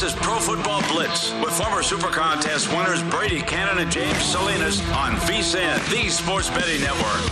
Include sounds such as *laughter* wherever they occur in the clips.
this is Pro Football Blitz with former Super Contest winners Brady Cannon and James Salinas on VSIN, the Sports Betting Network.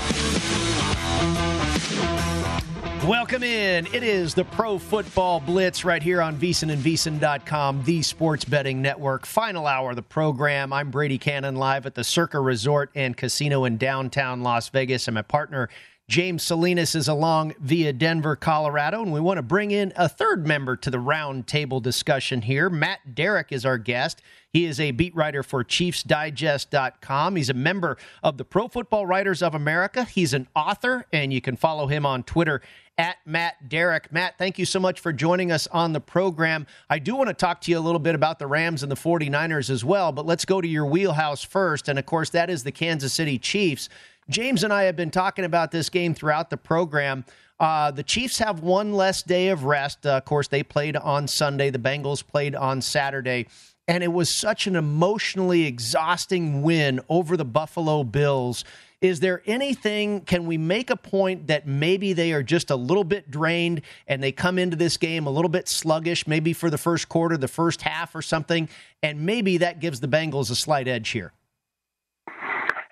Welcome in. It is the Pro Football Blitz right here on VSIN and VSIN.com, the Sports Betting Network. Final hour of the program. I'm Brady Cannon live at the Circa Resort and Casino in downtown Las Vegas, and my partner James Salinas is along via Denver, Colorado, and we want to bring in a third member to the roundtable discussion here. Matt Derrick is our guest. He is a beat writer for ChiefsDigest.com. He's a member of the Pro Football Writers of America. He's an author, and you can follow him on Twitter at Matt Derrick. Matt, thank you so much for joining us on the program. I do want to talk to you a little bit about the Rams and the 49ers as well, but let's go to your wheelhouse first. And of course, that is the Kansas City Chiefs. James and I have been talking about this game throughout the program. Uh, the Chiefs have one less day of rest. Uh, of course, they played on Sunday. The Bengals played on Saturday. And it was such an emotionally exhausting win over the Buffalo Bills. Is there anything, can we make a point that maybe they are just a little bit drained and they come into this game a little bit sluggish, maybe for the first quarter, the first half or something, and maybe that gives the Bengals a slight edge here?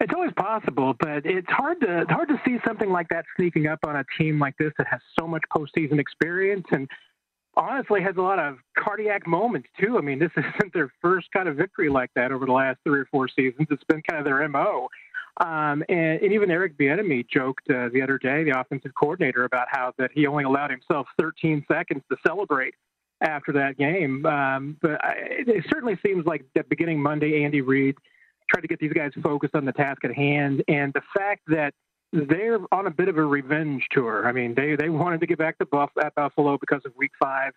It's always possible, but it's hard to it's hard to see something like that sneaking up on a team like this that has so much postseason experience and honestly has a lot of cardiac moments too. I mean, this *laughs* isn't their first kind of victory like that over the last three or four seasons. It's been kind of their mo. Um, and, and, even Eric Bieniemy joked uh, the other day, the offensive coordinator, about how that he only allowed himself 13 seconds to celebrate after that game. Um, but I, it certainly seems like that beginning Monday, Andy Reid try to get these guys focused on the task at hand. And the fact that they're on a bit of a revenge tour. I mean, they they wanted to get back to Buff at Buffalo because of Week Five,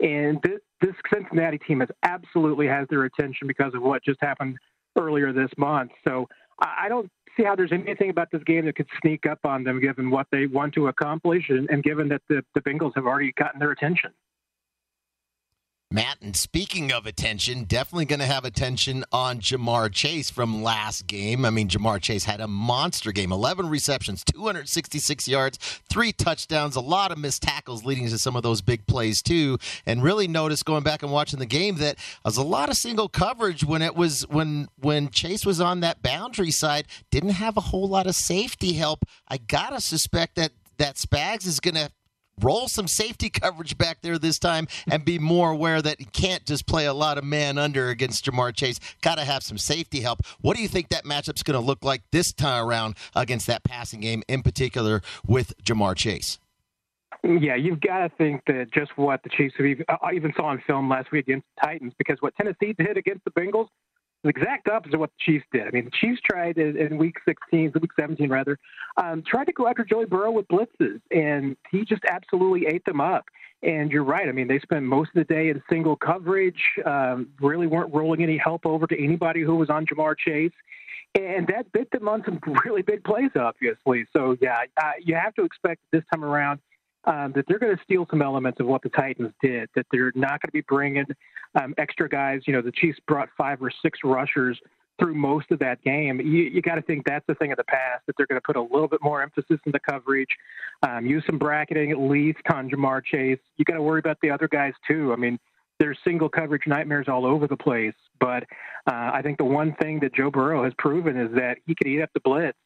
and this, this Cincinnati team has absolutely has their attention because of what just happened earlier this month. So I don't see how there's anything about this game that could sneak up on them, given what they want to accomplish, and, and given that the, the Bengals have already gotten their attention. Matt, and speaking of attention, definitely going to have attention on Ja'Marr Chase from last game. I mean, Ja'Marr Chase had a monster game 11 receptions, 266 yards, three touchdowns, a lot of missed tackles leading to some of those big plays, too. And really noticed going back and watching the game that there was a lot of single coverage when it was when when Chase was on that boundary side, didn't have a whole lot of safety help. I got to suspect that that Spags is going to roll some safety coverage back there this time and be more aware that he can't just play a lot of man under against Ja'Marr Chase. Got to have some safety help. What do you think that matchup's going to look like this time around against that passing game, in particular with Jamar Chase? Yeah, you've got to think that just what the Chiefs have even, I even saw on film last week against the Titans, because what Tennessee did against the Bengals the exact opposite of what the Chiefs did. I mean, the Chiefs tried in, Week 16, Week 17 rather, um, tried to go after Joey Burrow with blitzes, and he just absolutely ate them up. And you're right. I mean, they spent most of the day in single coverage, um, really weren't rolling any help over to anybody who was on Ja'Marr Chase. And that bit them on some *laughs* really big plays, obviously. So, yeah, uh, you have to expect this time around um, that they're going to steal some elements of what the Titans did, that they're not going to be bringing um, extra guys. You know, the Chiefs brought five or six rushers through most of that game. You, you got to think that's the thing of the past, that they're going to put a little bit more emphasis in the coverage, um, use some bracketing at least on Ja'Marr Chase. You got to worry about the other guys too. I mean, there's single coverage nightmares all over the place. But uh, I think the one thing that Joe Burrow has proven is that he can eat up the blitz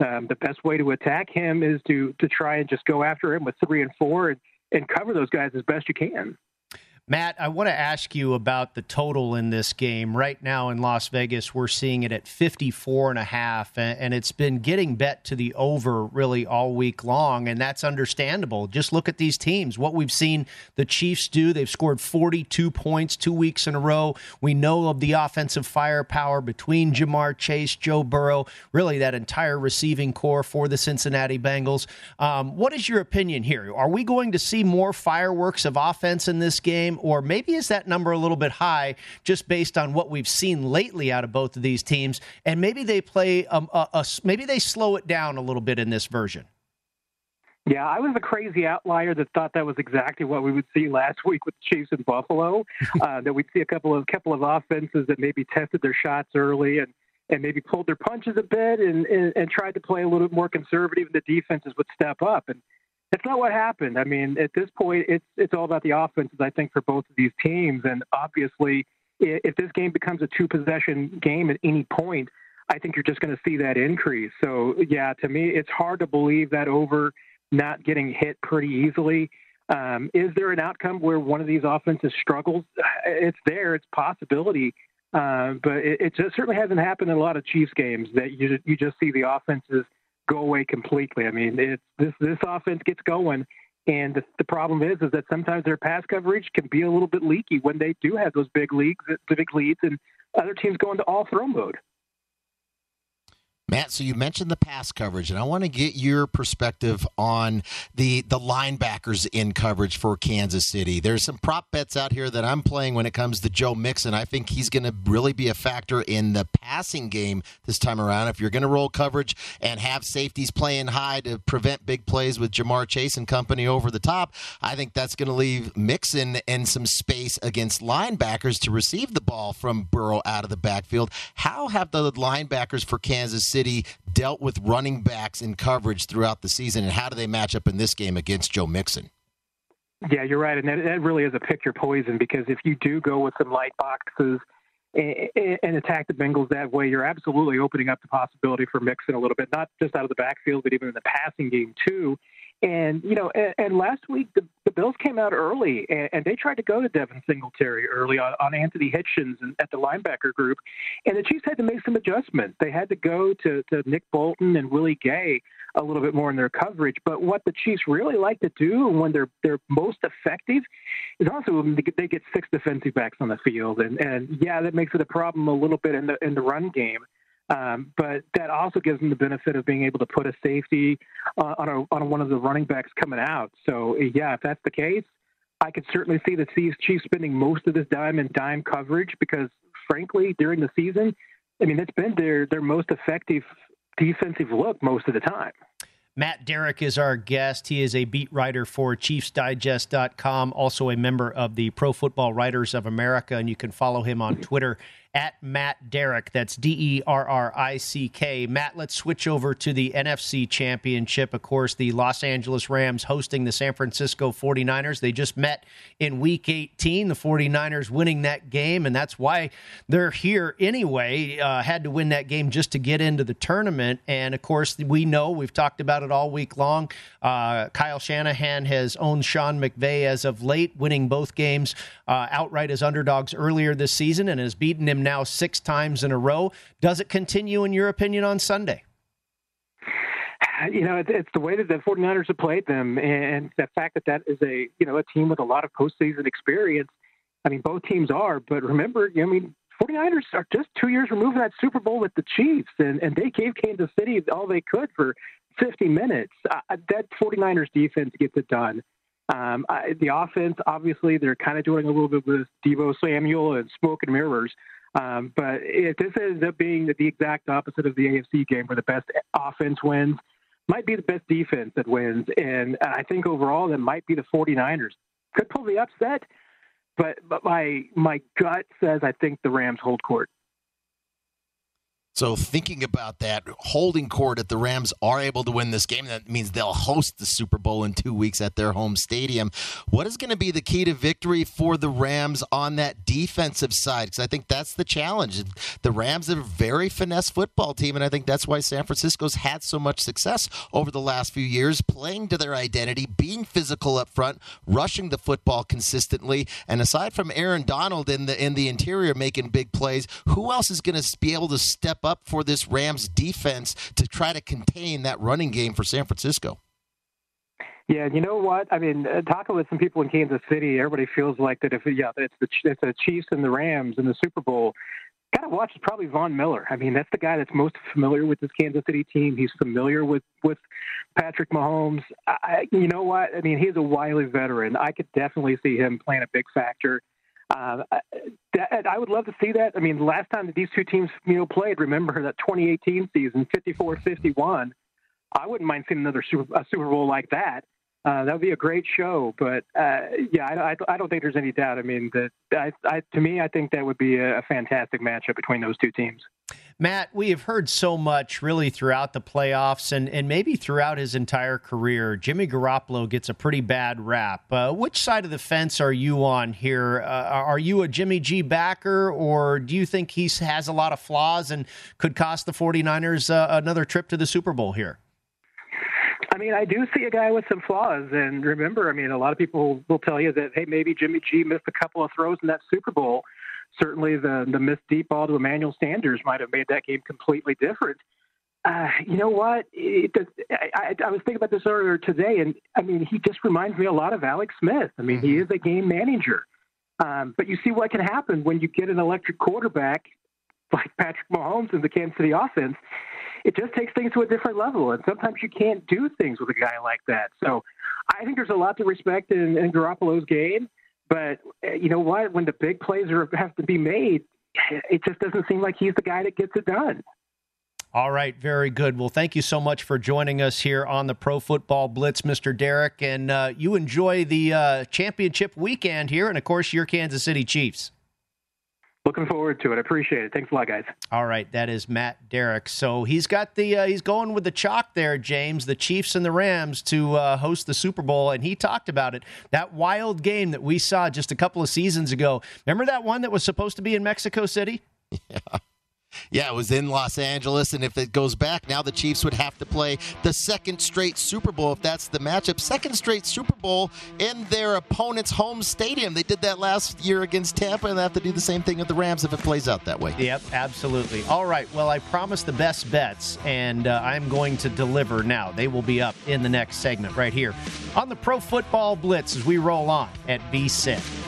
um, the best way to attack him is to to try and just go after him with three and four and, and cover those guys as best you can. Matt, I want to ask you about the total in this game. Right now in Las Vegas, we're seeing it at 54 and a half, and it's been getting bet to the over really all week long, and that's understandable. Just look at these teams. What we've seen the Chiefs do, they've scored 42 points two weeks in a row. We know of the offensive firepower between Ja'Marr Chase, Joe Burrow, really that entire receiving core for the Cincinnati Bengals. Um, what is your opinion here? Are we going to see more fireworks of offense in this game? Or maybe is that number a little bit high just based on what we've seen lately out of both of these teams? And maybe they play, a, a, a maybe they slow it down a little bit in this version. Yeah, I was a crazy outlier that thought that was exactly what we would see last week with the Chiefs in Buffalo. *laughs* uh, that we'd see a couple of couple of offenses that maybe tested their shots early and and maybe pulled their punches a bit and, and, and tried to play a little bit more conservative. And the defenses would step up. And that's not what happened. I mean, at this point, it's it's all about the offenses. I think for both of these teams, and obviously, if this game becomes a two possession game at any point, I think you're just going to see that increase. So yeah, to me, it's hard to believe that over not getting hit pretty easily. Um, is there an outcome where one of these offenses struggles? *sighs* It's there. It's possibility. Uh, but it, it just certainly hasn't happened in a lot of Chiefs games that you you just see the offenses go away completely. I mean, it's this this offense gets going, and the, the, problem is is that sometimes their pass coverage can be a little bit leaky when they do have those big leagues, the big leads, and other teams go into all throw mode. Matt, so you mentioned the pass coverage, and I want to get your perspective on the the linebackers in coverage for Kansas City. There's some prop bets out here that I'm playing when it comes to Joe Mixon. I think he's going to really be a factor in the passing game this time around. If you're going to roll coverage and have safeties playing high to prevent big plays with Ja'Marr Chase and company over the top, I think that's going to leave Mixon in some space against linebackers to receive the ball from Burrow out of the backfield. How have the linebackers for Kansas City City dealt with running backs in coverage throughout the season, and how do they match up in this game against Joe Mixon? Yeah, you're right, and that, that really is a pick your poison because if you do go with some light boxes and, and attack the Bengals that way, you're absolutely opening up the possibility for Mixon a little bit, not just out of the backfield, but even in the passing game too. And you know, and, and last week the, the Bills came out early and, and they tried to go to Devin Singletary early on, on Anthony Hitchens at the linebacker group, and the Chiefs had to make some adjustments. They had to go to, to Nick Bolton and Willie Gay a little bit more in their coverage. But what the Chiefs really like to do when they're they're most effective is also when they get, they get six defensive backs on the field, and and yeah, that makes it a problem a little bit in the in the run game. Um, but that also gives them the benefit of being able to put a safety uh, on a, on one of the running backs coming out. So yeah, if that's the case, I could certainly see the Chiefs spending most of this dime in dime coverage because, frankly, during the season, I mean, it's been their their most effective defensive look most of the time. Matt Derrick is our guest. He is a beat writer for ChiefsDigest.com, also a member of the Pro Football Writers of America, and you can follow him on Twitter at Matt Derrick. That's D E R R I C K. Matt, let's switch over to the NFC Championship. Of course, the Los Angeles Rams hosting the San Francisco 49ers. They just met in week 18, the 49ers winning that game, and that's why they're here anyway. Uh, had to win that game just to get into the tournament. And of course, we know we've talked about it all week long. Uh, Kyle Shanahan has owned Sean McVay as of late, winning both games uh, outright as underdogs earlier this season and has beaten him now six times in a row. Does it continue, in your opinion, on Sunday? You know, it's the way that the 49ers have played them, and the fact that that is a you know a team with a lot of postseason experience. I mean, both teams are, but remember, I mean, 49ers are just two years removed from that Super Bowl with the Chiefs, and, and they gave Kansas City all they could for 50 minutes. Uh, that 49ers defense gets it done. Um, I, the offense, obviously, they're kind of doing a little bit with Deebo Samuel and smoke and mirrors. Um, but if this ends up being the exact opposite of the AFC game, where the best offense wins, might be the best defense that wins. And I think overall, that might be the 49ers. Could pull the upset, but, but my, my gut says I think the Rams hold court. So thinking about that, holding court if the Rams are able to win this game, that means they'll host the Super Bowl in two weeks at their home stadium. What is going to be the key to victory for the Rams on that defensive side? Because I think that's the challenge. The Rams are a very finesse football team, and I think that's why San Francisco's had so much success over the last few years, playing to their identity, being physical up front, rushing the football consistently. And aside from Aaron Donald in the in the interior making big plays, who else is going to be able to step up for this Rams defense to try to contain that running game for San Francisco? Yeah, you know what? I mean, uh, talking with some people in Kansas City, everybody feels like that if yeah, it's the it's the Chiefs and the Rams in the Super Bowl. Kind of watch is probably Von Miller. I mean, that's the guy that's most familiar with this Kansas City team. He's familiar with with Patrick Mahomes. I, you know what? I mean, he's a wily veteran. I could definitely see him playing a big factor uh, that, I would love to see that. I mean, last time that these two teams you know played, remember that 2018 season, 54-51. I wouldn't mind seeing another Super, Super Bowl like that. Uh, that would be a great show. But uh, yeah, I, I, I, don't think there's any doubt. I mean, that I, I, to me, I think that would be a, a fantastic matchup between those two teams. Matt, we have heard so much really throughout the playoffs and, and maybe throughout his entire career. Jimmy Garoppolo gets a pretty bad rap. Uh, which side of the fence are you on here? Uh, are you a Jimmy G backer, or do you think he has a lot of flaws and could cost the 49ers uh, another trip to the Super Bowl here? I mean, I do see a guy with some flaws. And remember, I mean, a lot of people will tell you that, hey, maybe Jimmy G missed a couple of throws in that Super Bowl certainly the the missed deep ball to Emmanuel Sanders might have made that game completely different. Uh, you know what? It, I, I, was thinking about this earlier today, and I mean, he just reminds me a lot of Alex Smith. I mean, mm-hmm. he is a game manager. Um, but you see what can happen when you get an electric quarterback like Patrick Mahomes in the Kansas City offense. It just takes things to a different level, and sometimes you can't do things with a guy like that. So, I think there's a lot to respect in, in Garoppolo's game. But uh, you know what? When the big plays are, have to be made, it just doesn't seem like he's the guy that gets it done. All right, very good. Well, thank you so much for joining us here on the Pro Football Blitz, Mr. Derrick. And uh, you enjoy the uh, championship weekend here, and of course, your Kansas City Chiefs. Looking forward to it. I appreciate it. Thanks a lot, guys. All right, that is Matt Derrick. So he's got the uh, he's going with the chalk there, James. The Chiefs and the Rams to uh, host the Super Bowl, and he talked about it. That wild game that we saw just a couple of seasons ago. Remember that one that was supposed to be in Mexico City? *laughs* Yeah yeah, it was in Los Angeles. And if it goes back, now the Chiefs would have to play the second straight Super Bowl if that's the matchup. Second straight Super Bowl in their opponent's home stadium. They did that last year against Tampa, and they have to do the same thing with the Rams if it plays out that way. Yep, absolutely. All right. Well, I promised the best bets, and uh, I'm going to deliver now. They will be up in the next segment right here on the Pro Football Blitz as we roll on at VSIN.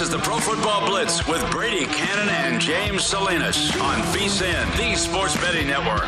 This is the Pro Football Blitz with Brady Cannon and James Salinas on VSIN, the Sports Betting Network.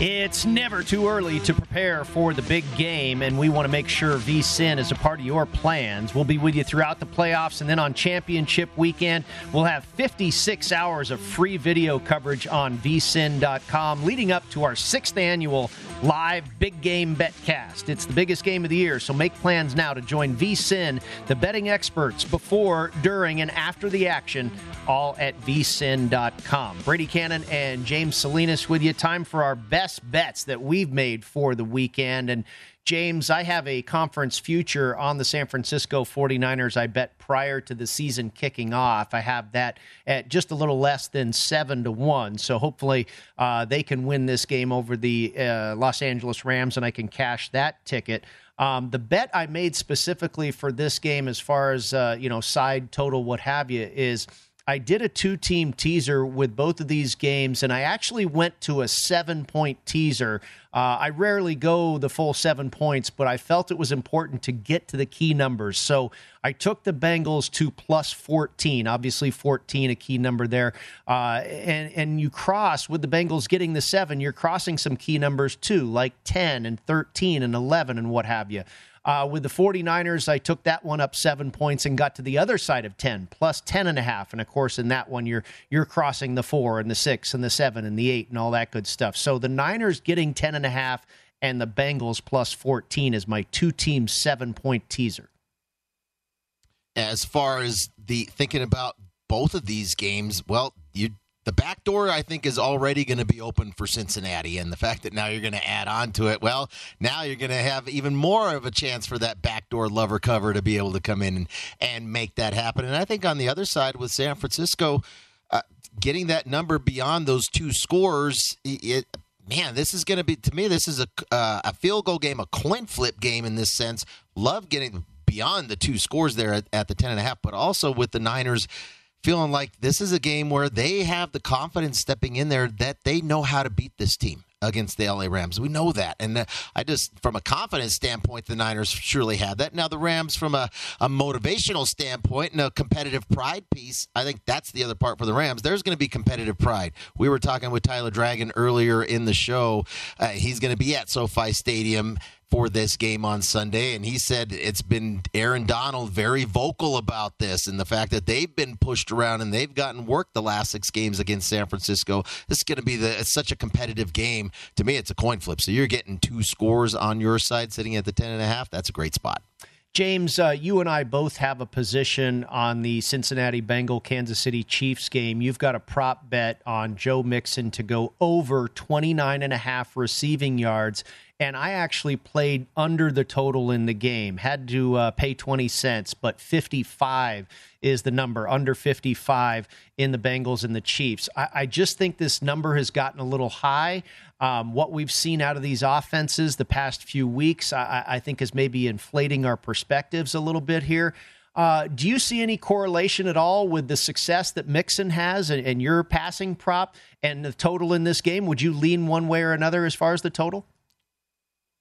It's never too early to prepare for the big game, and we want to make sure VSIN is a part of your plans. We'll be with you throughout the playoffs, and then on championship weekend, we'll have 56 hours of free video coverage on vsin.com leading up to our sixth annual live big game betcast. It's the biggest game of the year, so make plans now to join VSIN, the betting experts, before, during, and after the action, all at vsin.com. Brady Cannon and James Salinas with you. Time for our best bets that we've made for the weekend. And James, I have a conference future on the San Francisco 49ers. I bet prior to the season kicking off. I have that at just a little less than seven to one. So hopefully uh, they can win this game over the uh, Los Angeles Rams, and I can cash that ticket. Um, the bet I made specifically for this game, as far as uh, you know, side total, what have you, is I did a two team teaser with both of these games, and I actually went to a seven point teaser. Uh, I rarely go the full seven points, but I felt it was important to get to the key numbers. So I took the Bengals to plus 14. Obviously, 14, a key number there. Uh, and, and you cross with the Bengals getting the seven, you're crossing some key numbers too, like 10 and 13 and 11 and what have you. Uh, with the 49ers, I took that one up seven points and got to the other side of 10, plus 10 and a half. And of course, in that one, you're you're crossing the four and the six and the seven and the eight and all that good stuff. So the Niners getting 10 and a half and the Bengals plus 14 is my two team seven point teaser. As far as the thinking about both of these games, well, you the back door I think is already going to be open for Cincinnati, and the fact that now you're going to add on to it, well, now you're going to have even more of a chance for that backdoor lover cover to be able to come in and, and make that happen. And I think on the other side with San Francisco, uh, getting that number beyond those two scores, it, man, this is going to be to me. This is a uh, a field goal game, a coin flip game in this sense. Love getting beyond the two scores there at, at the ten and a half, but also with the Niners feeling like this is a game where they have the confidence stepping in there that they know how to beat this team against the LA Rams. We know that. And uh, I just, from a confidence standpoint, the Niners surely have that. Now, the Rams, from a, a motivational standpoint and a competitive pride piece, I think that's the other part for the Rams. There's going to be competitive pride. We were talking with Tyler Dragon earlier in the show. Uh, he's going to be at SoFi Stadium for this game on Sunday. And he said it's been Aaron Donald very vocal about this and the fact that they've been pushed around and they've gotten work the last six games against San Francisco. This is going to be the, it's such a competitive game. To me, it's a coin flip. So you're getting two scores on your side sitting at the 10 and a half. That's a great spot. James, uh, you and I both have a position on the Cincinnati Bengal Kansas City Chiefs game. You've got a prop bet on Joe Mixon to go over 29 and a half receiving yards and I actually played under the total in the game. Had to uh, pay 20 cents, but 55 is the number, under 55 in the Bengals and the Chiefs. I, I just think this number has gotten a little high. Um, what we've seen out of these offenses the past few weeks, I, I think, is maybe inflating our perspectives a little bit here. Uh, do you see any correlation at all with the success that Mixon has and, and your passing prop and the total in this game? Would you lean one way or another as far as the total?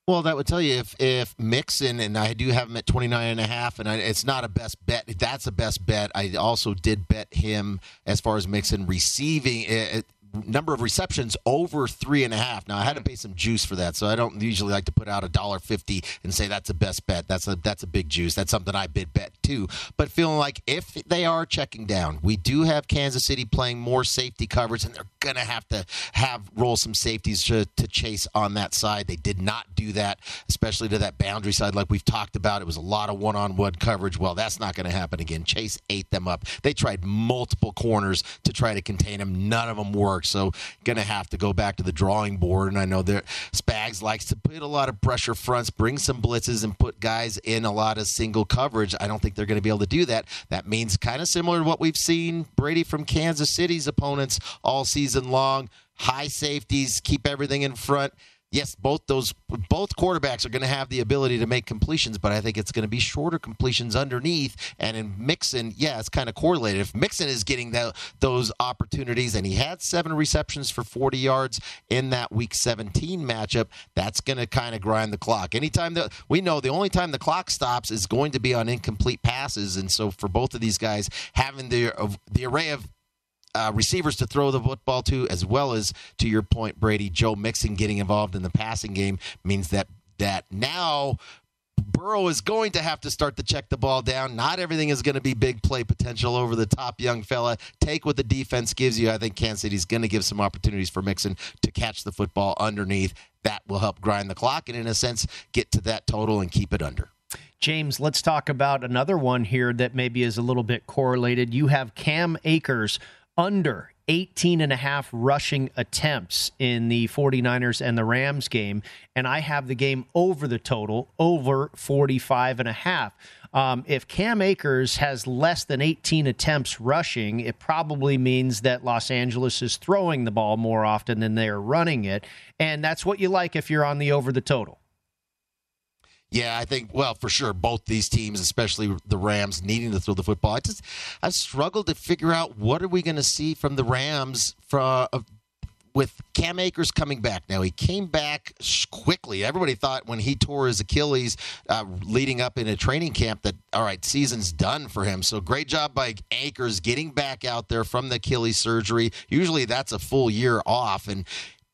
Well, that would tell you if if Mixon and I do have him at 29 and a half and I, it's not a best bet. That's a best bet. I also did bet him as far as Mixon receiving it, number of receptions over three and a half. Now I had to pay some juice for that, so I don't usually like to put out a dollar fifty and say that's the best bet. That's a that's a big juice. That's something I bid bet too. But feeling like if they are checking down, we do have Kansas City playing more safety coverage, and they're gonna have to have roll some safeties to, to chase on that side. They did not do that, especially to that boundary side, like we've talked about. It was a lot of one-on-one coverage. Well, that's not to happen again. Chase ate them up. They tried multiple corners to try to contain him. None of them worked. So going to have to go back to the drawing board. And I know that Spags likes to put a lot of pressure fronts, bring some blitzes, and put guys in a lot of single coverage. I don't think they're going to be able to do that. That means kind of similar to what we've seen Brady from Kansas City's opponents all season long. High safeties, keep everything in front yes, both those both quarterbacks are going to have the ability to make completions, but I think it's going to be shorter completions underneath. And in Mixon, yeah, it's kind of correlated. If Mixon is getting the, those opportunities, and he had seven receptions for 40 yards in that Week 17 matchup, that's going to kind of grind the clock. Anytime that we know the only time the clock stops is going to be on incomplete passes, and so for both of these guys, having the the array of uh, receivers to throw the football to, as well as to your point, Brady, Joe Mixon getting involved in the passing game means that that now Burrow is going to have to start to check the ball down. Not everything is going to be big play potential over the top young fella. Take what the defense gives you. I think Kansas City's going to give some opportunities for Mixon to catch the football underneath. That will help grind the clock and, in a sense, get to that total and keep it under. James, let's talk about another one here that maybe is a little bit correlated. You have Cam Akers under 18 and a half rushing attempts in the 49ers and the Rams game. And I have the game over the total, over 45 and a half. Um, if Cam Akers has less than 18 attempts rushing, it probably means that Los Angeles is throwing the ball more often than they're running it. And that's what you like if you're on the over the total. Yeah, I think well for sure both these teams, especially the Rams, needing to throw the football. I just I struggled to figure out what are we going to see from the Rams for. Uh, with Cam Akers coming back now, he came back quickly. Everybody thought when he tore his Achilles uh, leading up in a training camp that all right, season's done for him. So great job by Akers getting back out there from the Achilles surgery. Usually that's a full year off, and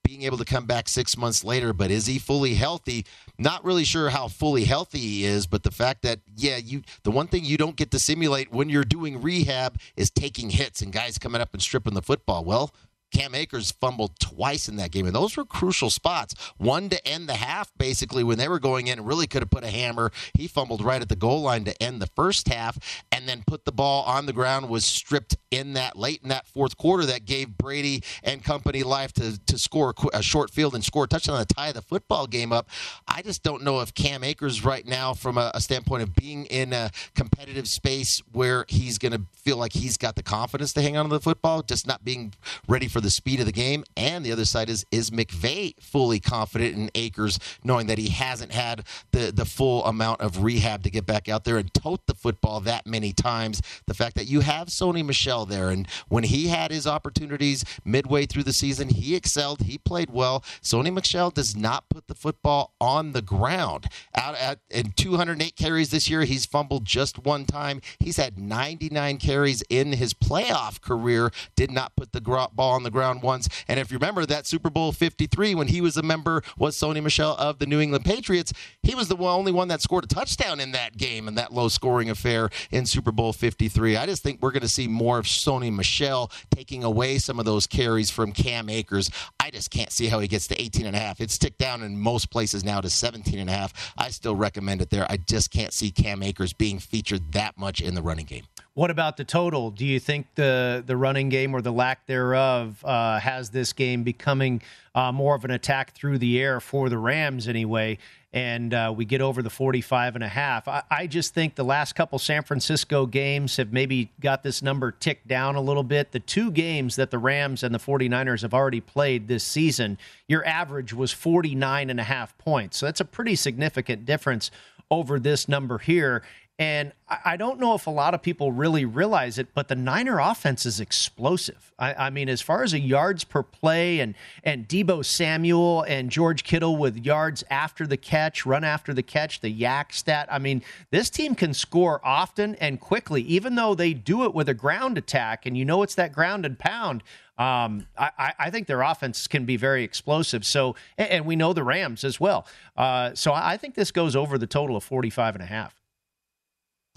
being able to come back six months later. But is he fully healthy? Not really sure how fully healthy he is, but the fact that yeah, you the one thing you don't get to simulate when you're doing rehab is taking hits and guys coming up and stripping the football. Well, Cam Akers fumbled twice in that game, and those were crucial spots. One to end the half, basically, when they were going in, really could have put a hammer. He fumbled right at the goal line to end the first half, and then put the ball on the ground. Was stripped in that late in that fourth quarter that gave Brady and company life to to score a, short field and score a touchdown to tie the football game up. I just don't know if Cam Akers right now, from a, a standpoint of being in a competitive space where he's going to feel like he's got the confidence to hang on to the football, just not being ready for the speed of the game. And the other side is is McVay fully confident in Akers, knowing that he hasn't had the the full amount of rehab to get back out there and tote the football that many times. The fact that you have Sony Michel there, and when he had his opportunities midway through the season, he excelled. He played well. Sony Michel does not put the football on the ground. Out at in 208 carries this year, he's fumbled just one time. He's had 99 carries in his playoff career. Did not put the ball on the ground once. And if you remember that Super Bowl 53, when he was a member, was Sony Michel of the New England Patriots. He was the only one that scored a touchdown in that game and that low scoring affair in Super Bowl 53. I just think we're going to see more of Sony Michel taking away some of those carries from Cam Akers. I just can't see how he gets to 18 and a half. It's ticked down in most places now to 17 and a half. I still recommend it there. I just can't see Cam Akers being featured that much in the running game. What about the total? Do you think the the running game or the lack thereof uh, has this game becoming uh, more of an attack through the air for the Rams anyway? And uh, we get over the 45 and a half. I, I just think the last couple San Francisco games have maybe got this number ticked down a little bit. The two games that the Rams and the 49ers have already played this season, your average was 49 and a half points. So that's a pretty significant difference over this number here. And I don't know if a lot of people really realize it, but the Niner offense is explosive. I, I, mean, as far as a yards per play and and Deebo Samuel and George Kittle with yards after the catch, run after the catch, the YAC stat. I mean, this team can score often and quickly, even though they do it with a ground attack, and you know it's that ground and pound. Um, I, I, think their offense can be very explosive. So, and we know the Rams as well. Uh, so I think this goes over the total of 45 and a half.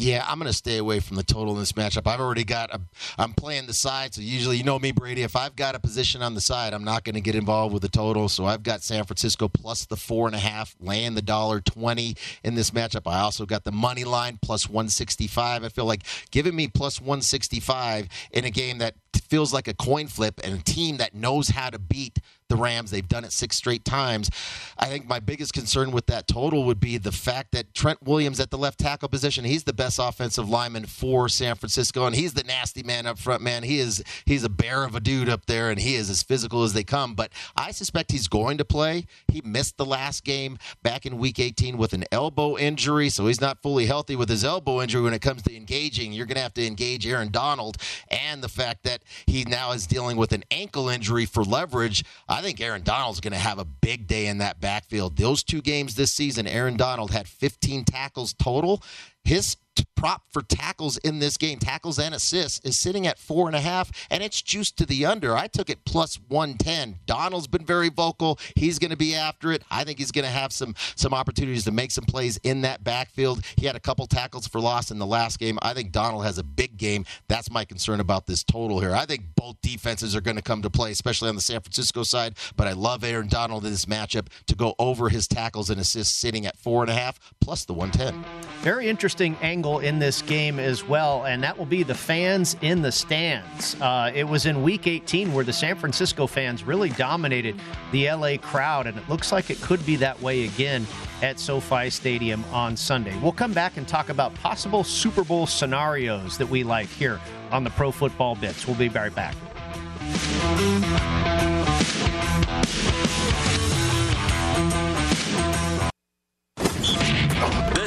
Yeah, I'm going to stay away from the total in this matchup. I've already got a, I'm playing the side, so usually you know me, Brady. If I've got a position on the side, I'm not going to get involved with the total. So I've got San Francisco plus the four and a half, laying the dollar twenty in this matchup. I also got the money line plus 165. I feel like giving me plus 165 in a game that feels like a coin flip and a team that knows how to beat the Rams. They've done it six straight times. I think my biggest concern with that total would be the fact that Trent Williams at the left tackle position, he's the best offensive lineman for San Francisco, and he's the nasty man up front, man. He is he's a bear of a dude up there, and he is as physical as they come. But I suspect he's going to play. He missed the last game back in week 18 with an elbow injury, so he's not fully healthy with his elbow injury when it comes to engaging. You're going to have to engage Aaron Donald, and the fact that he now is dealing with an ankle injury for leverage. Think Aaron Donald's going to have a big day in that backfield. Those two games this season, Aaron Donald had 15 tackles total his prop for tackles in this game, tackles and assists, is sitting at four and a half, and it's juiced to the under. I took it plus 110. Donald's been very vocal. He's going to be after it. I think he's going to have some some opportunities to make some plays in that backfield. He had a couple tackles for loss in the last game. I think Donald has a big game. That's my concern about this total here. I think both defenses are going to come to play, especially on the San Francisco side. But I love Aaron Donald in this matchup to go over his tackles and assists, sitting at four and a half plus the 110. Very interesting angle in this game as well, and that will be the fans in the stands. Uh, it was in Week 18 where the San Francisco fans really dominated the LA crowd, and it looks like it could be that way again at SoFi Stadium on Sunday. We'll come back and talk about possible Super Bowl scenarios that we like here on the Pro Football Blitz. We'll be right back.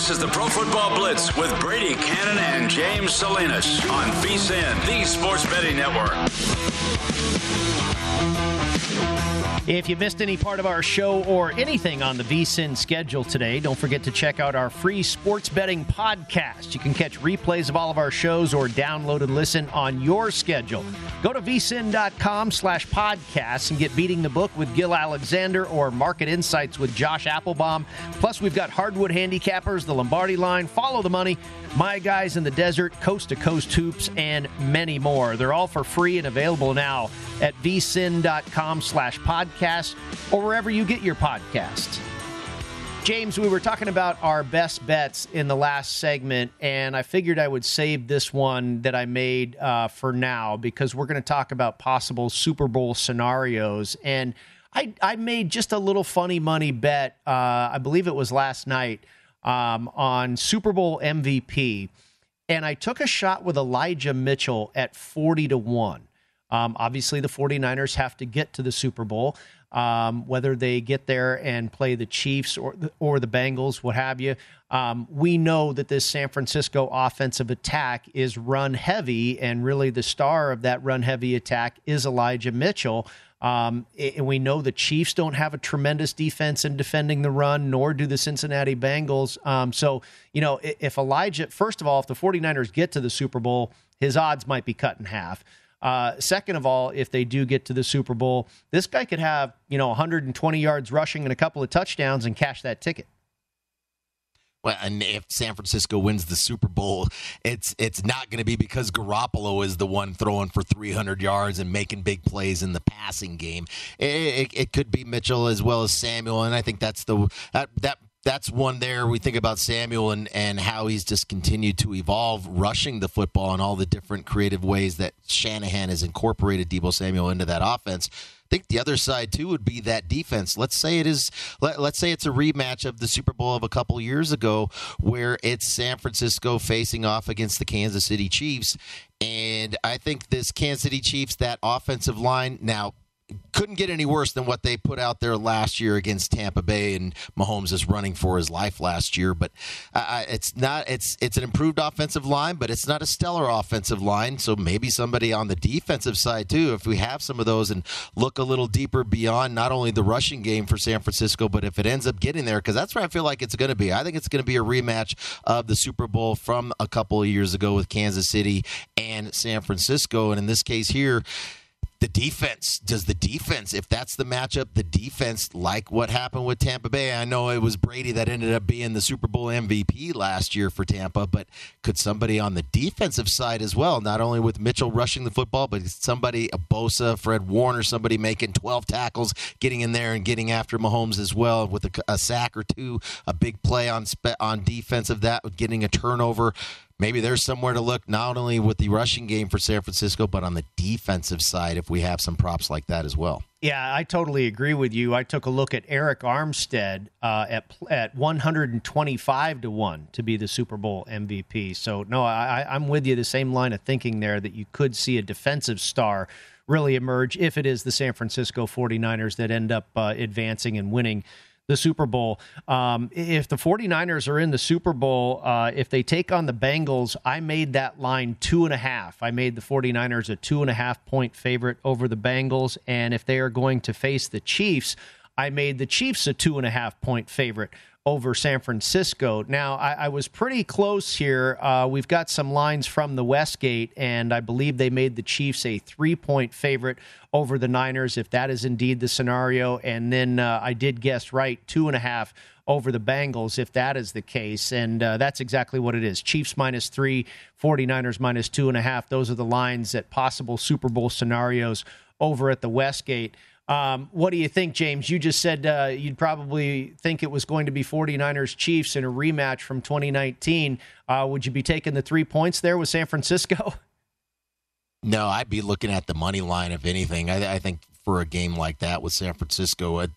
This is the Pro Football Blitz with Brady Cannon and James Salinas on VSIN, the Sports Betting Network. If you missed any part of our show or anything on the VSIN schedule today, don't forget to check out our free sports betting podcast. You can catch replays of all of our shows or download and listen on your schedule. Go to vsin.com slash podcasts and get Beating the Book with Gil Alexander or Market Insights with Josh Applebaum. Plus, we've got Hardwood Handicappers, the Lombardi line, Follow the Money, My Guys in the Desert, Coast to Coast Hoops, and many more. They're all for free and available now at vsin.com slash podcast or wherever you get your podcasts. James, we were talking about our best bets in the last segment, and I figured I would save this one that I made uh, for now because we're going to talk about possible Super Bowl scenarios. And I, I made just a little funny money bet, uh, I believe it was last night, um, on Super Bowl MVP. And I took a shot with Elijah Mitchell at 40 to 1. Um, obviously, the 49ers have to get to the Super Bowl. Um, whether they get there and play the Chiefs or the, or the Bengals, what have you. Um, we know that this San Francisco offensive attack is run heavy, and really the star of that run heavy attack is Elijah Mitchell. Um, and we know the Chiefs don't have a tremendous defense in defending the run, nor do the Cincinnati Bengals. Um, so, you know, if Elijah, first of all, if the 49ers get to the Super Bowl, his odds might be cut in half. Uh, second of all, if they do get to the Super Bowl, this guy could have, you know, 120 yards rushing and a couple of touchdowns and cash that ticket. Well, and if San Francisco wins the Super Bowl, it's it's not going to be because Garoppolo is the one throwing for 300 yards and making big plays in the passing game. It, it, it could be Mitchell as well as Samuel, and I think that's the that that that's one there. We think about Samuel and, and how he's just continued to evolve, rushing the football in all the different creative ways that Shanahan has incorporated Deebo Samuel into that offense. I think the other side too would be that defense. Let's say it is. Let, us say it's a rematch of the Super Bowl of a couple years ago, where it's San Francisco facing off against the Kansas City Chiefs, and I think this Kansas City Chiefs that offensive line now couldn't get any worse than what they put out there last year against Tampa Bay, and Mahomes is running for his life last year. But it's not it's it's an improved offensive line, but it's not a stellar offensive line. So maybe somebody on the defensive side too, if we have some of those and look a little deeper beyond not only the rushing game for San Francisco, but if it ends up getting there, because that's where I feel like it's going to be. I think it's going to be a rematch of the Super Bowl from a couple of years ago with Kansas City and San Francisco, and in this case here the defense does the defense if that's the matchup the defense like what happened with tampa bay? I know it was brady that ended up being the super bowl mvp last year for tampa but could somebody on the defensive side as well not only with mitchell rushing the football but somebody a bosa fred warner somebody making 12 tackles getting in there and getting after mahomes as well with a, a sack or two a big play on on defense of that getting a turnover maybe there's somewhere to look not only with the rushing game for San Francisco, but on the defensive side if we have some props like that as well. Yeah, I totally agree with you. I took a look at Arik Armstead uh, at at 125 to one to be the Super Bowl MVP. So no, I, I'm with you. The same line of thinking there that you could see a defensive star really emerge if it is the San Francisco 49ers that end up uh, advancing and winning the Super Bowl. Um, if the 49ers are in the Super Bowl, uh, if they take on the Bengals, I made that line two and a half. I made the 49ers a two and a half point favorite over the Bengals. And if they are going to face the Chiefs, I made the Chiefs a two and a half point favorite over San Francisco. Now, I, I was pretty close here. Uh, we've got some lines from the Westgate, and I believe they made the Chiefs a three point favorite over the Niners, if that is indeed the scenario. And then uh, I did guess right, two and a half over the Bengals, if that is the case. And uh, that's exactly what it is Chiefs minus three, 49ers minus two and a half. Those are the lines at possible Super Bowl scenarios over at the Westgate. Um, what do you think, James? You just said uh, you'd probably think it was going to be 49ers Chiefs in a rematch from 2019. Uh, would you be taking the three points there with San Francisco? *laughs* No, I'd be looking at the money line, if anything. I, I think for a game like that with San Francisco, a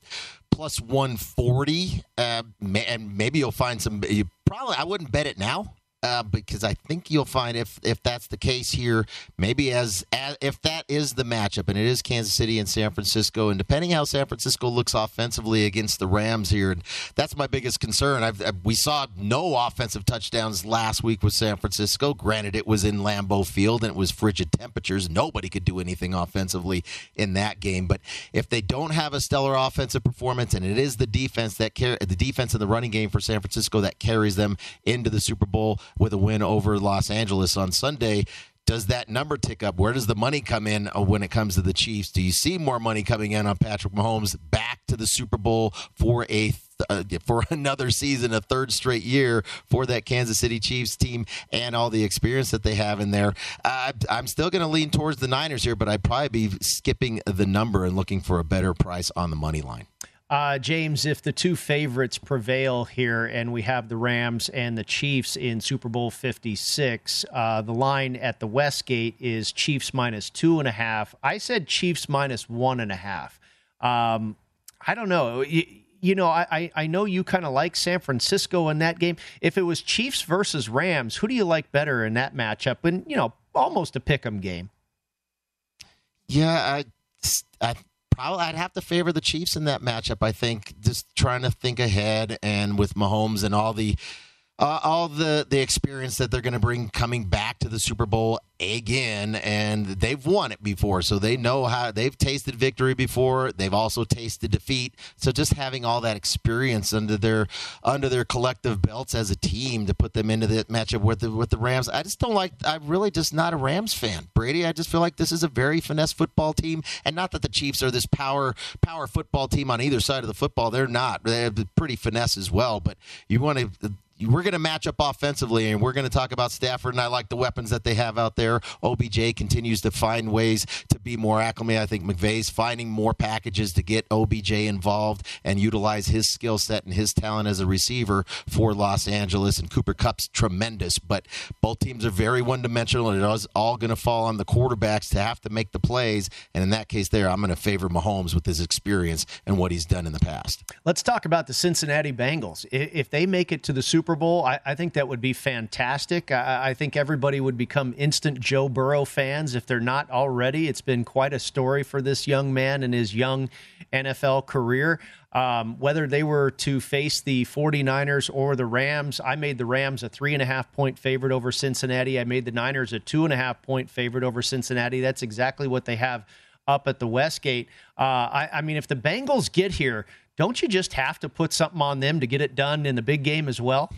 plus 140, uh, and maybe you'll find some. You probably, I wouldn't bet it now uh, because I think you'll find if if that's the case here, maybe as, as if that is the matchup, and it is Kansas City and San Francisco, and depending how San Francisco looks offensively against the Rams here, and that's my biggest concern. I've, I, we saw no offensive touchdowns last week with San Francisco. Granted, it was in Lambeau Field and it was frigid temperatures. Nobody could do anything offensively in that game. But if they don't have a stellar offensive performance, and it is the defense that car- the defense in the running game for San Francisco that carries them into the Super Bowl with a win over Los Angeles on Sunday. Does that number tick up? Where does the money come in uh, when it comes to the Chiefs? Do you see more money coming in on Patrick Mahomes back to the Super Bowl for a uh, for *laughs* another season, a third straight year for that Kansas City Chiefs team and all the experience that they have in there. Uh, I'm still going to lean towards the Niners here, but I'd probably be skipping the number and looking for a better price on the money line. Uh, James, if the two favorites prevail here and we have the Rams and the Chiefs in Super Bowl 56, uh, the line at the Westgate is Chiefs minus two and a half. I said Chiefs minus one and a half. Um, I don't know. You, you know, I, I know you kind of like San Francisco in that game. If it was Chiefs versus Rams, who do you like better in that matchup? And, you know, almost a pick 'em game. Yeah, I, I probably I'd have to favor the Chiefs in that matchup. I think just trying to think ahead and with Mahomes and all the uh, all the the experience that they're going to bring coming back to the Super Bowl again, and they've won it before, so they know how they've tasted victory before. They've also tasted defeat. So just having all that experience under their under their collective belts as a team to put them into the matchup with the with the Rams, I just don't like. I'm really just not a Rams fan, Brady. I just feel like this is a very finesse football team, and not that the Chiefs are this power power football team on either side of the football. They're not. They're pretty finesse as well, but you want to we're going to match up offensively, and we're going to talk about Stafford. And I like the weapons that they have out there. OBJ continues to find ways to be more acclimated. I think McVay's finding more packages to get OBJ involved and utilize his skill set and his talent as a receiver for Los Angeles. And Cooper Kupp's tremendous, but both teams are very one dimensional, and it is all going to fall on the quarterbacks to have to make the plays. And in that case, there, I'm going to favor Mahomes with his experience and what he's done in the past. Let's talk about the Cincinnati Bengals. If they make it to the Super Super Bowl, I, I think that would be fantastic. I, I, think everybody would become instant Joe Burrow fans if they're not already. It's been quite a story for this young man and his young NFL career. Um, whether they were to face the 49ers or the Rams, I made the Rams a three and a half point favorite over Cincinnati. I made the Niners a two and a half point favorite over Cincinnati. That's exactly what they have up at the Westgate. Uh, I, I mean, if the Bengals get here, don't you just have to put something on them to get it done in the big game as well?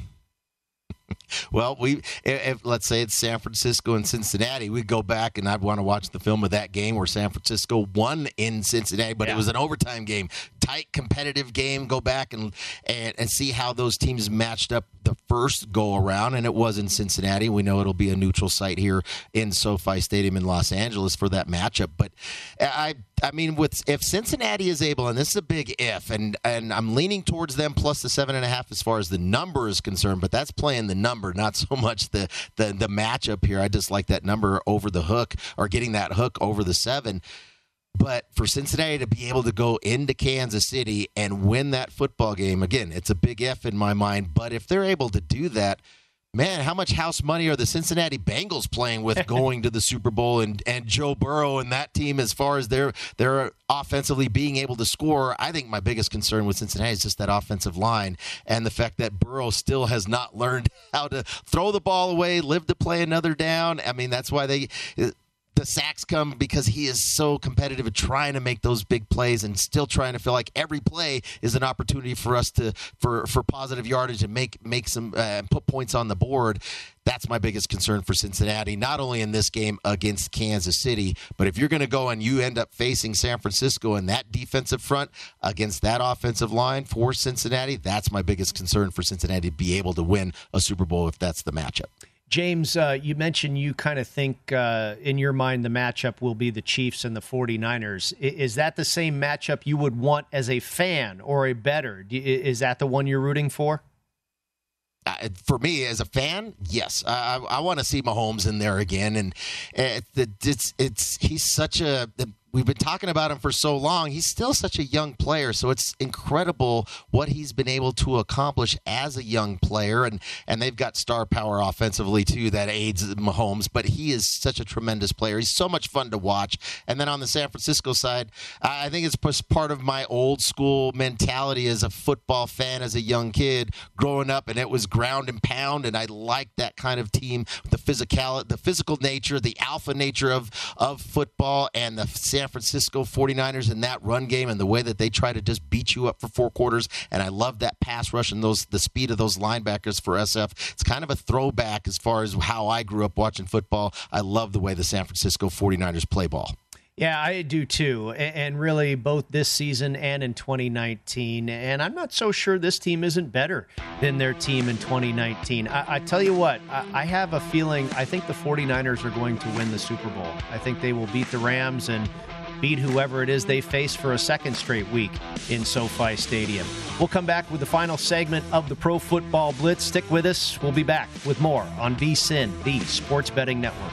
*laughs* Well, we if, let's say it's San Francisco and Cincinnati, we go back and I'd want to watch the film of that game where San Francisco won in Cincinnati, but yeah. it was an overtime game, tight, competitive game. Go back and, and and see how those teams matched up the first go around, and it was in Cincinnati. We know it'll be a neutral site here in SoFi Stadium in Los Angeles for that matchup, but I I mean, with if Cincinnati is able, and this is a big if, and and I'm leaning towards them plus the seven and a half as far as the number is concerned, but that's playing the number, not so much the the the matchup here. I just like that number over the hook or getting that hook over the seven. But for Cincinnati to be able to go into Kansas City and win that football game, again, it's a big F in my mind. But if they're able to do that, man, how much house money are the Cincinnati Bengals playing with *laughs* going to the Super Bowl and, and Joe Burrow and that team as far as their their offensively being able to score? I think my biggest concern with Cincinnati is just that offensive line and the fact that Burrow still has not learned *laughs* how to throw the ball away, live to play another down. I mean, that's why they the sacks come because he is so competitive at trying to make those big plays and still trying to feel like every play is an opportunity for us to for for positive yardage and make make some uh, put points on the board. That's my biggest concern for Cincinnati, not only in this game against Kansas City, but if you're going to go and you end up facing San Francisco in that defensive front against that offensive line for Cincinnati, that's my biggest concern for Cincinnati to be able to win a Super Bowl if that's the matchup. James, uh, you mentioned you kind of think uh, in your mind the matchup will be the Chiefs and the 49ers. Is that the same matchup you would want as a fan or a bettor? Is that the one you're rooting for? Uh, for me as a fan, yes, I, I want to see Mahomes in there again, and uh, it's it's he's such a we've been talking about him for so long. He's still such a young player, so it's incredible what he's been able to accomplish as a young player. And and they've got star power offensively too that aids Mahomes. But he is such a tremendous player. He's so much fun to watch. And then on the San Francisco side, I think it's part of my old school mentality as a football fan, as a young kid growing up, and it was ground and pound. And I liked that kind of team, the physical, the physical nature, the alpha nature of of football, and the San San Francisco 49ers in that run game and the way that they try to just beat you up for four quarters. And I love that pass rush and those the speed of those linebackers for SF. It's kind of a throwback as far as how I grew up watching football. I love the way the San Francisco 49ers play ball. Yeah, I do too. And really, both this season and in 2019. And I'm not so sure this team isn't better than their team in 2019. I, I tell you what, I, I, have a feeling I think the 49ers are going to win the Super Bowl. I think they will beat the Rams and beat whoever it is they face for a second straight week in SoFi Stadium. We'll come back with the final segment of the Pro Football Blitz. Stick with us. We'll be back with more on VSIN, the Sports Betting Network.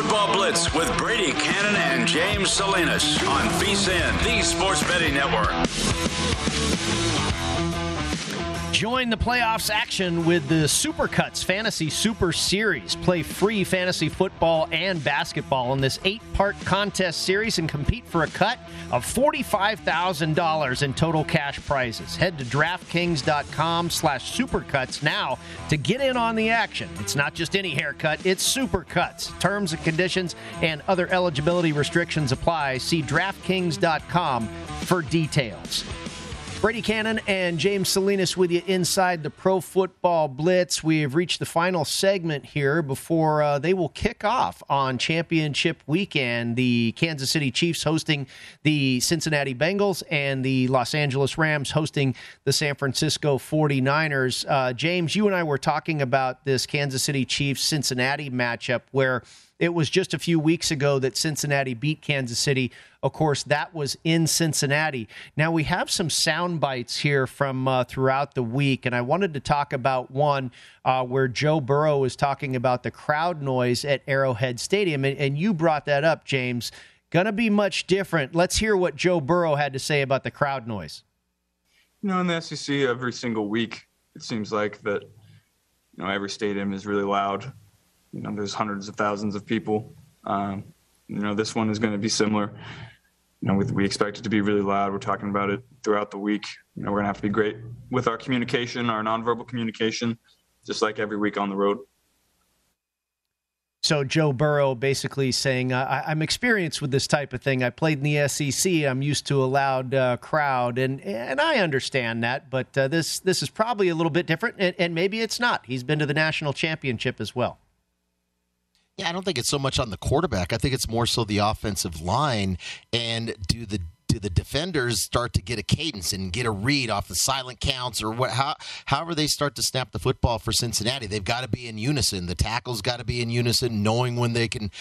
Football Blitz with Brady Cannon and James Salinas on VSIN, the Sports Betting Network. Join the playoffs action with the Supercuts Fantasy Super Series. Play free fantasy football and basketball in this eight-part contest series and compete for a cut of $45,000 in total cash prizes. Head to DraftKings.com slash Supercuts now to get in on the action. It's not just any haircut, it's Supercuts. Terms and conditions and other eligibility restrictions apply. See DraftKings.com for details. Brady Cannon and James Salinas with you inside the Pro Football Blitz. We have reached the final segment here before uh, they will kick off on championship weekend. The Kansas City Chiefs hosting the Cincinnati Bengals and the Los Angeles Rams hosting the San Francisco 49ers. Uh, James, you and I were talking about this Kansas City Chiefs Cincinnati matchup where It was just a few weeks ago that Cincinnati beat Kansas City. Of course, that was in Cincinnati. Now, we have some sound bites here from uh, throughout the week, and I wanted to talk about one uh, where Joe Burrow was talking about the crowd noise at Arrowhead Stadium. And, and you brought that up, James. To be much different. Let's hear what Joe Burrow had to say about the crowd noise. You know, in the SEC, every single week, it seems like that, you know, every stadium is really loud you know, there's hundreds of thousands of people. Um, you know, this one is going to be similar. You know, we, we expect it to be really loud. We're talking about it throughout the week. You know, we're going to have to be great with our communication, our nonverbal communication, just like every week on the road. So Joe Burrow basically saying, I, am experienced with this type of thing. I played in the SEC. I'm used to a loud uh, crowd, and and I understand that. But uh, this this is probably a little bit different, and, and maybe it's not. He's been to the national championship as well. Yeah, I don't think it's so much on the quarterback. I think it's more so the offensive line and do the do the defenders start to get a cadence and get a read off the silent counts or what how, however they start to snap the football for Cincinnati they've got to be in unison the tackles got to be in unison knowing when they can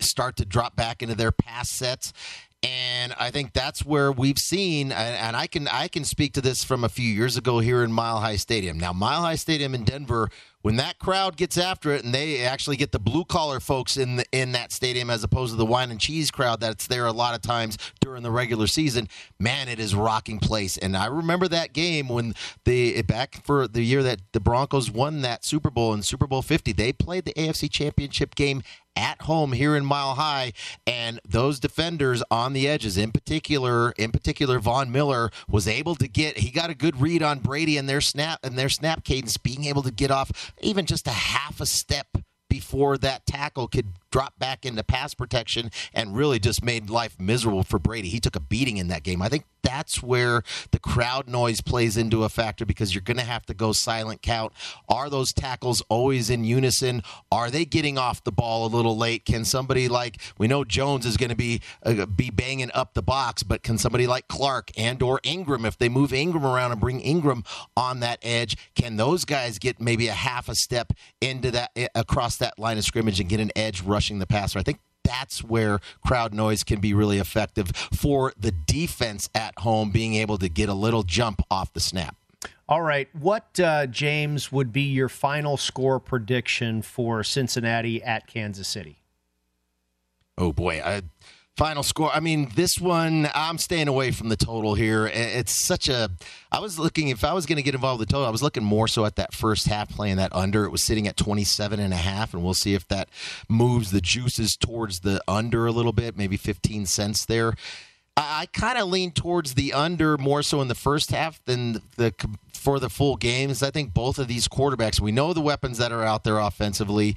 start to drop back into their pass sets and I think that's where we've seen, and I can I can speak to this from a few years ago here in Mile High Stadium. Now, Mile High Stadium in Denver when that crowd gets after it and they actually get the blue collar folks in the, in that stadium as opposed to the wine and cheese crowd that's there a lot of times during the regular season, man, it is rocking place. And I remember that game when the back for the year that the Broncos won that Super Bowl in Super Bowl 50, they played the AFC Championship game at home here in Mile High, and those defenders on the edges, in particular, in particular, Von Miller was able to get. He got a good read on Brady and their snap and their snap cadence, being able to get off even just a half a step before that tackle could drop back into pass protection and really just made life miserable for Brady. He took a beating in that game. I think that's where the crowd noise plays into a factor because you're going to have to go silent count. Are those tackles always in unison? Are they getting off the ball a little late? Can somebody like we know Jones is going to be uh, be banging up the box, but can somebody like Clark and or Ingram if they move Ingram around and bring Ingram on that edge, can those guys get maybe a half a step into that across that line of scrimmage and get an edge rushing the passer? I think that's where crowd noise can be really effective for the defense at home, being able to get a little jump off the snap. All right. What, uh, James, would be your final score prediction for Cincinnati at Kansas City? Oh, boy. I Final score. I mean, this one, I'm staying away from the total here. It's such a. I was looking, if I was going to get involved with the total, I was looking more so at that first half playing that under. It was sitting at 27 and a half, and we'll see if that moves the juices towards the under a little bit, maybe 15 cents there. I, I kind of lean towards the under more so in the first half than the for the full games. I think both of these quarterbacks, we know the weapons that are out there offensively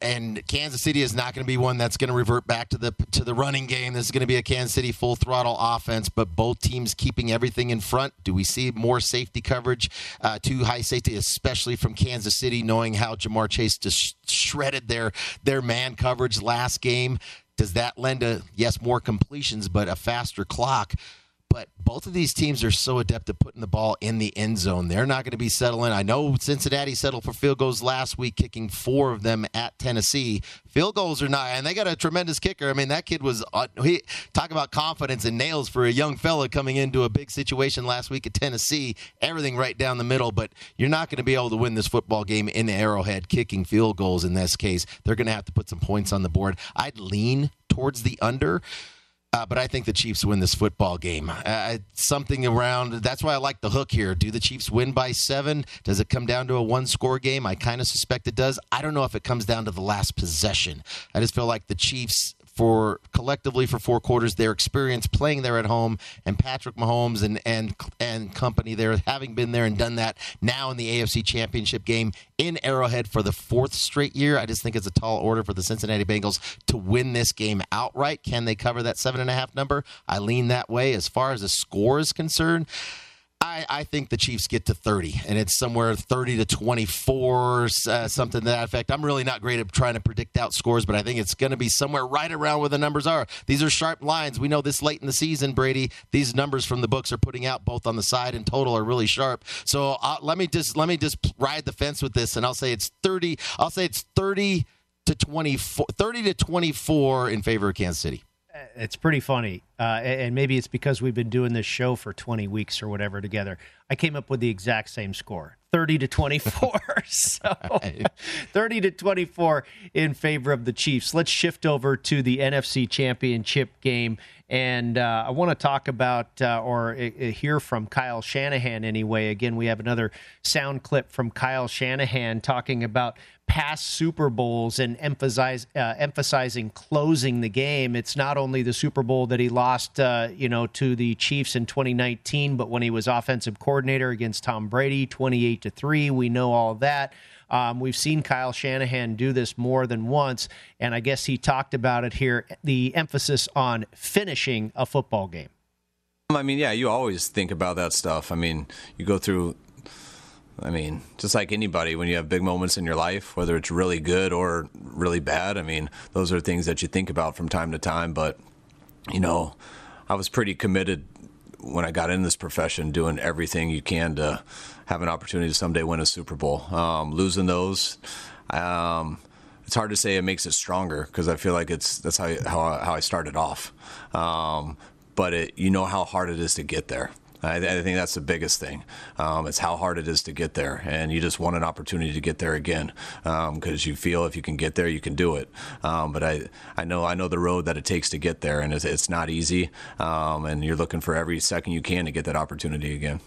and Kansas City is not going to be one that's going to revert back to the to the running game. This is going to be a Kansas City full throttle offense, but both teams keeping everything in front. Do we see more safety coverage, uh, two high safety, especially from Kansas City, knowing how Ja'Marr Chase just shredded their their man coverage last game? Does that lend to yes more completions, but a faster clock? But both of these teams are so adept at putting the ball in the end zone. They're not going to be settling. I know Cincinnati settled for field goals last week, kicking four of them at Tennessee. Field goals are not, and they got a tremendous kicker. I mean, that kid was uh, he talk about confidence and nails for a young fella coming into a big situation last week at Tennessee. Everything right down the middle, but you're not going to be able to win this football game in the Arrowhead kicking field goals. In this case, they're going to have to put some points on the board. I'd lean towards the under. Uh, but I think the Chiefs win this football game. Uh, something around that's why I like the hook here. Do the Chiefs win by seven? Does it come down to a one score game? I kind of suspect it does. I don't know if it comes down to the last possession. I just feel like the Chiefs for collectively for four quarters their experience playing there at home and Patrick Mahomes and and and company there having been there and done that now in the AFC Championship game in Arrowhead for the fourth straight year. I just think it's a tall order for the Cincinnati Bengals to win this game outright. Can they cover that seven and a half number? I lean that way. As far as the score is concerned, I, I, think the Chiefs get to 30, and it's somewhere 30 to 24, uh, something to that effect. I'm really not great at trying to predict out scores, but I think it's going to be somewhere right around where the numbers are. These are sharp lines. We know this late in the season, Brady. These numbers from the books are putting out both on the side and total are really sharp. So uh, let me just let me just ride the fence with this, and I'll say it's 30. I'll say it's 30 to 24, 30 to 24 in favor of Kansas City. It's pretty funny, uh, and maybe it's because we've been doing this show for 20 weeks or whatever together. I came up with the exact same score 30 to 24. *laughs* so 30 to 24 in favor of the Chiefs. Let's shift over to the NFC Championship game. And uh, I want to talk about uh, or uh, hear from Kyle Shanahan anyway. Again, we have another sound clip from Kyle Shanahan talking about past Super Bowls and emphasize, uh, emphasizing closing the game. It's not only the Super Bowl that he lost, uh, you know, to the Chiefs in 2019, but when he was offensive coordinator against Tom Brady, 28 to three. We know all that. Um, we've seen Kyle Shanahan do this more than once, and I guess he talked about it here the emphasis on finishing a football game. I mean, yeah, you always think about that stuff. I mean, you go through, I mean, just like anybody, when you have big moments in your life, whether it's really good or really bad, I mean, those are things that you think about from time to time. But, you know, I was pretty committed when I got in this profession, doing everything you can to have an opportunity to someday win a Super Bowl. Um, losing those, um, it's hard to say it makes it stronger because I feel like it's that's how how, how I started off. Um, but it, you know how hard it is to get there. I, I think that's the biggest thing. Um, it's how hard it is to get there, and you just want an opportunity to get there again because um, you feel if you can get there, you can do it. Um, but I, I know, I know the road that it takes to get there, and it's, it's not easy. Um, and you're looking for every second you can to get that opportunity again.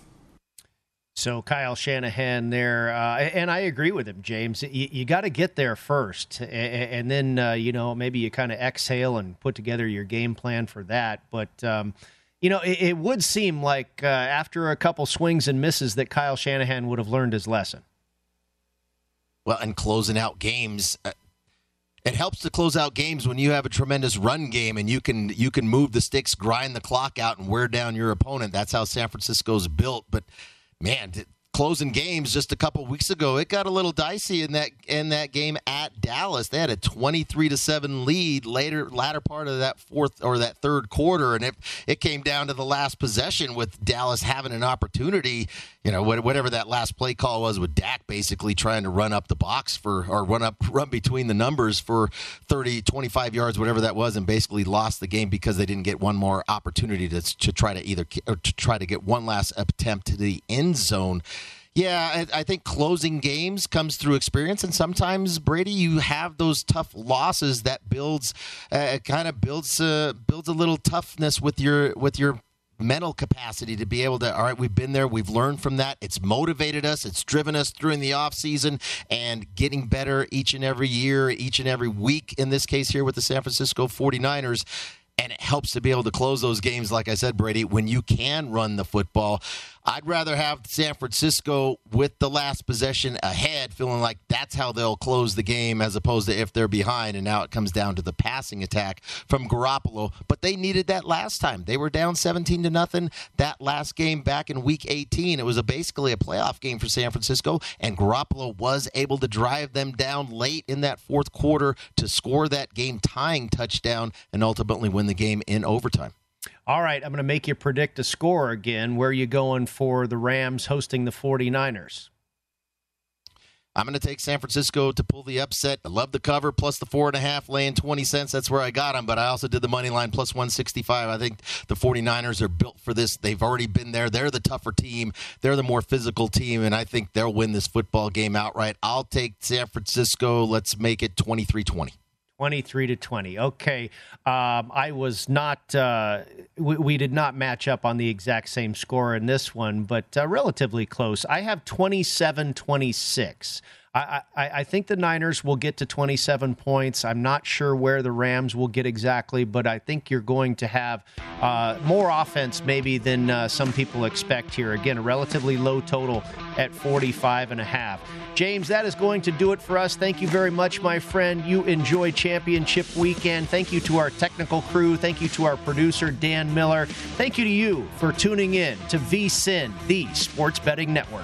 So Kyle Shanahan there, uh, and I agree with him, James. You, you got to get there first, and, and then uh, you know maybe you kind of exhale and put together your game plan for that. But um, you know, it, it would seem like uh, after a couple swings and misses that Kyle Shanahan would have learned his lesson. Well, and closing out games, uh, it helps to close out games when you have a tremendous run game and you can you can move the sticks, grind the clock out, and wear down your opponent. That's how San Francisco's built. But man, closing games just a couple weeks ago, it got a little dicey in that in that game at Dallas. They had a 23 to 7 lead later latter part of that fourth or that third quarter and it it came down to the last possession with Dallas having an opportunity, you know, whatever that last play call was with Dak basically trying to run up the box for or run up run between the numbers for 30 25 yards whatever that was and basically lost the game because they didn't get one more opportunity to to try to either or to try to get one last attempt to the end zone. Yeah, I, I think closing games comes through experience, and sometimes Brady, you have those tough losses that builds, uh, kind of builds uh, builds a little toughness with your with your mental capacity to be able to all right we've been there we've learned from that. It's motivated us it's driven us through in the off season and getting better each and every year each and every week in this case here with the San Francisco 49ers and it helps to be able to close those games like I said Brady when you can run the football I'd rather have San Francisco with the last possession ahead, feeling like that's how they'll close the game, as opposed to if they're behind. And now it comes down to the passing attack from Garoppolo. But they needed that last time. They were down 17 to nothing that last game back in Week 18. It was a, basically a playoff game for San Francisco, and Garoppolo was able to drive them down late in that fourth quarter to score that game tying touchdown and ultimately win the game in overtime. All right, I'm going to make you predict a score again. Where are you going for the Rams hosting the 49ers? I'm going to take San Francisco to pull the upset. I love the cover plus the four and a half, laying 20 cents. That's where I got them, but I also did the money line plus 165. I think the 49ers are built for this. They've already been there. They're the tougher team, they're the more physical team, and I think they'll win this football game outright. I'll take San Francisco. Let's make it 23 20. 23 to 20. Okay. Um, I was not, uh, we, we, did not match up on the exact same score in this one, but uh, relatively close. I have 27 26. I, I, think the Niners will get to 27 points. I'm not sure where the Rams will get exactly, but I think you're going to have uh, more offense maybe than uh, some people expect here. Again, a relatively low total at 45 and a half. James, that is going to do it for us. Thank you very much, my friend. You enjoy championship weekend. Thank you to our technical crew. Thank you to our producer, Dan Miller. Thank you to you for tuning in to VSIN, the Sports Betting Network.